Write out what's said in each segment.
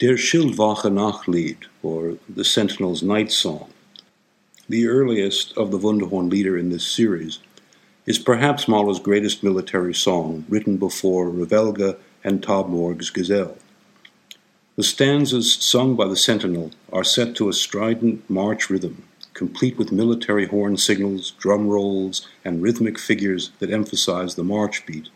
Der Schildwache Nachtlied, or the Sentinel's Night Song, the earliest of the Wunderhorn Lieder in this series, is perhaps Mahler's greatest military song, written before Revelge and Tamboursg'sell. The stanzas sung by the sentinel are set to a strident march rhythm, complete with military horn signals, drum rolls, and rhythmic figures that emphasize the march beat.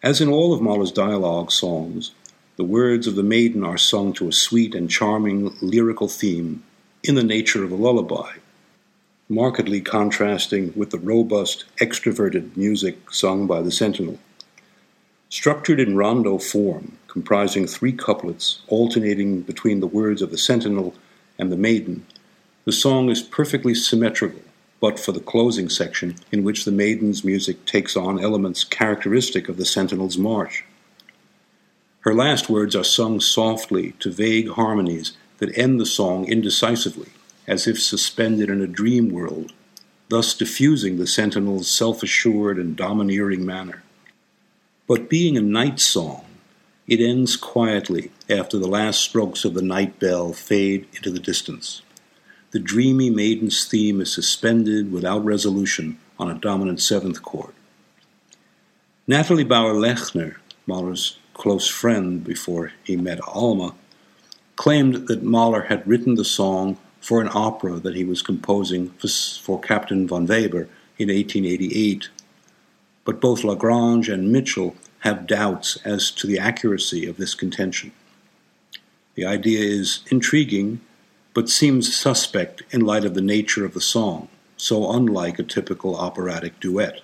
As in all of Mahler's dialogue songs, the words of the maiden are sung to a sweet and charming lyrical theme in the nature of a lullaby, markedly contrasting with the robust, extroverted music sung by the sentinel. Structured in rondo form, comprising three couplets alternating between the words of the sentinel and the maiden, the song is perfectly symmetrical, but for the closing section, in which the maiden's music takes on elements characteristic of the sentinel's march. Her last words are sung softly to vague harmonies that end the song indecisively, as if suspended in a dream world, thus diffusing the sentinel's self assured and domineering manner. But being a night song, it ends quietly after the last strokes of the night bell fade into the distance. The dreamy maiden's theme is suspended without resolution on a dominant seventh chord. Natalie Bauer Lechner, Mahler's close friend before he met Alma, claimed that Mahler had written the song for an opera that he was composing for Captain von Weber in 1888. But both Lagrange and Mitchell have doubts as to the accuracy of this contention. The idea is intriguing, but seems suspect in light of the nature of the song, so unlike a typical operatic duet.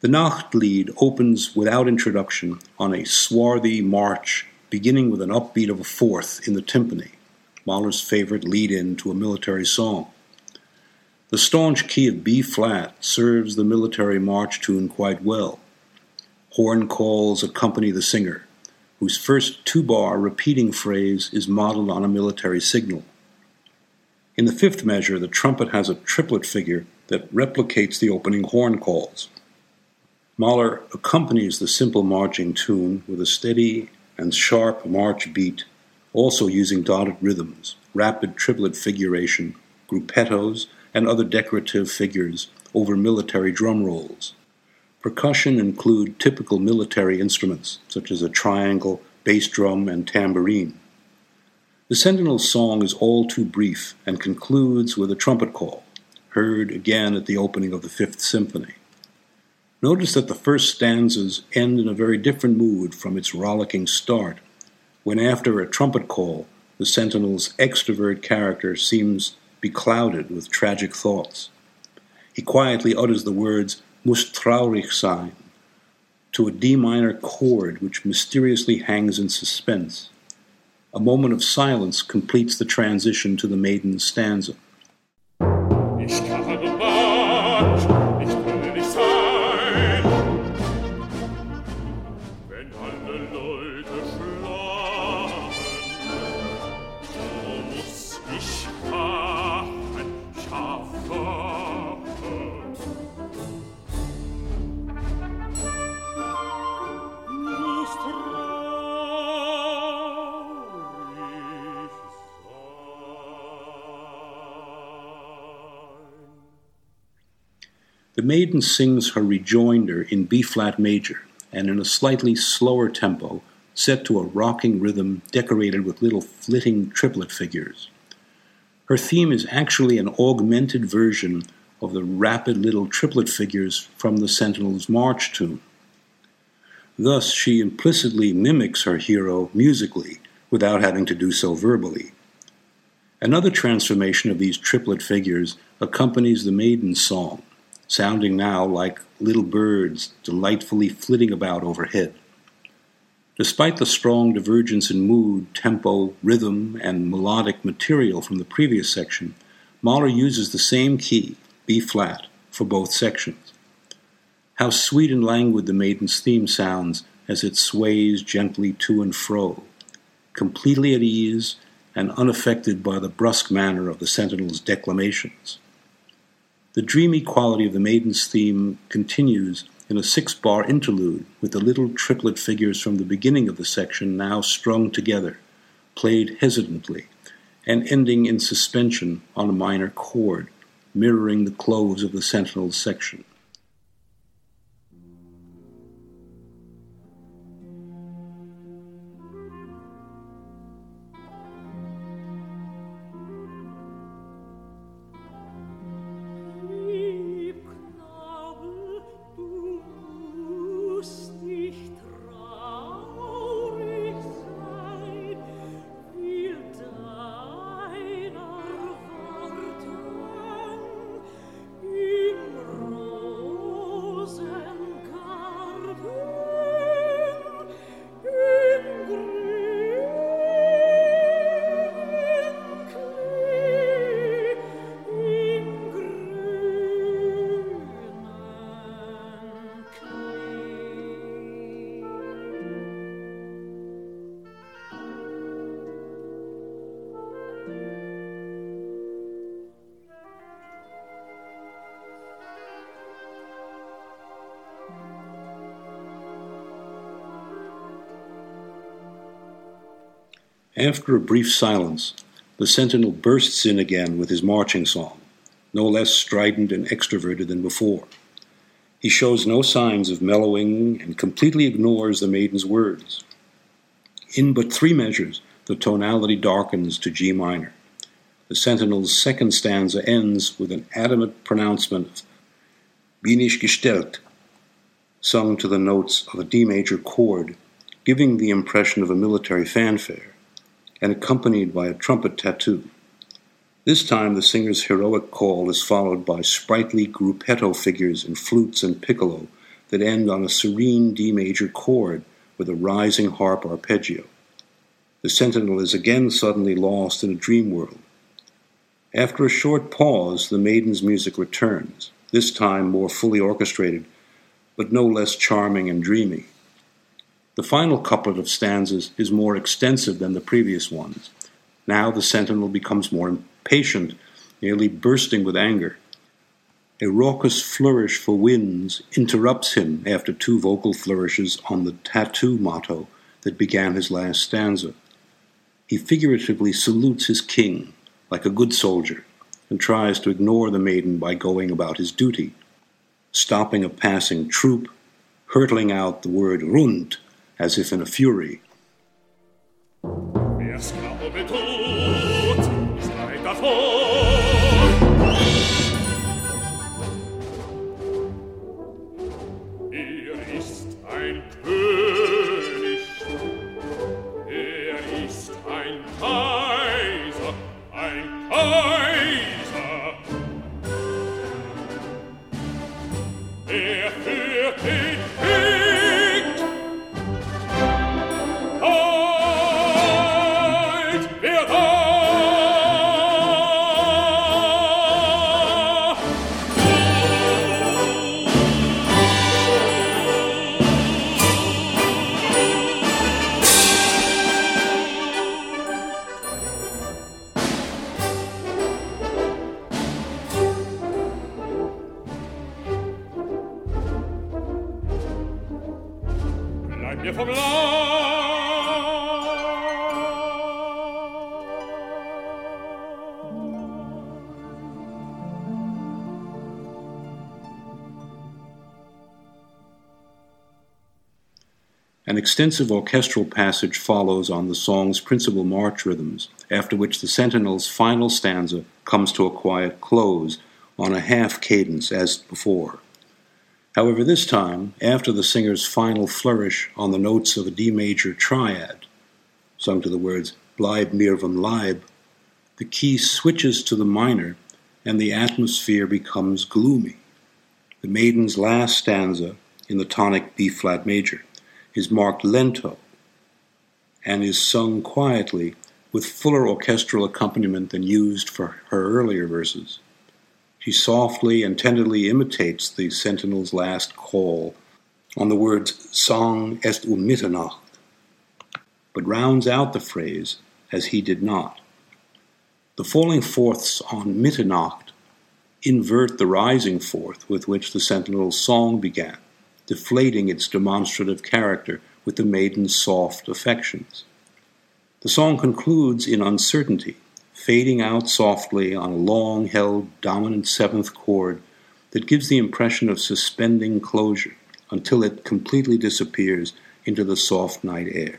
The Nachtlied opens without introduction on a swarthy march beginning with an upbeat of a fourth in the timpani, Mahler's favorite lead in to a military song. The staunch key of B flat serves the military march tune quite well. Horn calls accompany the singer, whose first two bar repeating phrase is modeled on a military signal. In the fifth measure, the trumpet has a triplet figure that replicates the opening horn calls. Mahler accompanies the simple marching tune with a steady and sharp march beat also using dotted rhythms, rapid triplet figuration, gruppettos, and other decorative figures over military drum rolls. Percussion include typical military instruments such as a triangle, bass drum, and tambourine. The Sentinel's song is all too brief and concludes with a trumpet call, heard again at the opening of the Fifth Symphony. Notice that the first stanzas end in a very different mood from its rollicking start, when after a trumpet call, the sentinel's extrovert character seems beclouded with tragic thoughts. He quietly utters the words muss traurig sein to a D minor chord which mysteriously hangs in suspense. A moment of silence completes the transition to the maiden stanza. The maiden sings her rejoinder in B flat major and in a slightly slower tempo, set to a rocking rhythm decorated with little flitting triplet figures. Her theme is actually an augmented version of the rapid little triplet figures from the Sentinel's March tune. Thus, she implicitly mimics her hero musically without having to do so verbally. Another transformation of these triplet figures accompanies the maiden's song sounding now like little birds delightfully flitting about overhead. Despite the strong divergence in mood, tempo, rhythm, and melodic material from the previous section, Mahler uses the same key, B flat, for both sections. How sweet and languid the maiden's theme sounds as it sways gently to and fro, completely at ease and unaffected by the brusque manner of the sentinel's declamations. The dreamy quality of the maiden's theme continues in a six bar interlude with the little triplet figures from the beginning of the section now strung together, played hesitantly, and ending in suspension on a minor chord, mirroring the close of the sentinel's section. After a brief silence, the sentinel bursts in again with his marching song, no less strident and extroverted than before. He shows no signs of mellowing and completely ignores the maiden's words. In but three measures, the tonality darkens to G minor. The sentinel's second stanza ends with an adamant pronouncement of Bin ich gestellt, sung to the notes of a D major chord, giving the impression of a military fanfare and accompanied by a trumpet tattoo. This time, the singer's heroic call is followed by sprightly gruppetto figures in flutes and piccolo that end on a serene D major chord with a rising harp arpeggio. The sentinel is again suddenly lost in a dream world. After a short pause, the maiden's music returns, this time more fully orchestrated, but no less charming and dreamy. The final couplet of stanzas is more extensive than the previous ones. Now the sentinel becomes more impatient, nearly bursting with anger. A raucous flourish for winds interrupts him after two vocal flourishes on the tattoo motto that began his last stanza. He figuratively salutes his king like a good soldier and tries to ignore the maiden by going about his duty, stopping a passing troop, hurtling out the word rund as if in a fury. An extensive orchestral passage follows on the song's principal march rhythms, after which the sentinel's final stanza comes to a quiet close on a half cadence as before. However, this time, after the singer's final flourish on the notes of a D major triad, sung to the words Bleib mir vom Leib, the key switches to the minor and the atmosphere becomes gloomy. The maiden's last stanza in the tonic B flat major is marked lento and is sung quietly with fuller orchestral accompaniment than used for her earlier verses. She softly and tenderly imitates the sentinel's last call on the words Song est um Mitternacht, but rounds out the phrase as he did not. The falling fourths on Mitternacht invert the rising fourth with which the sentinel's song began deflating its demonstrative character with the maiden's soft affections. The song concludes in uncertainty, fading out softly on a long held dominant seventh chord that gives the impression of suspending closure until it completely disappears into the soft night air.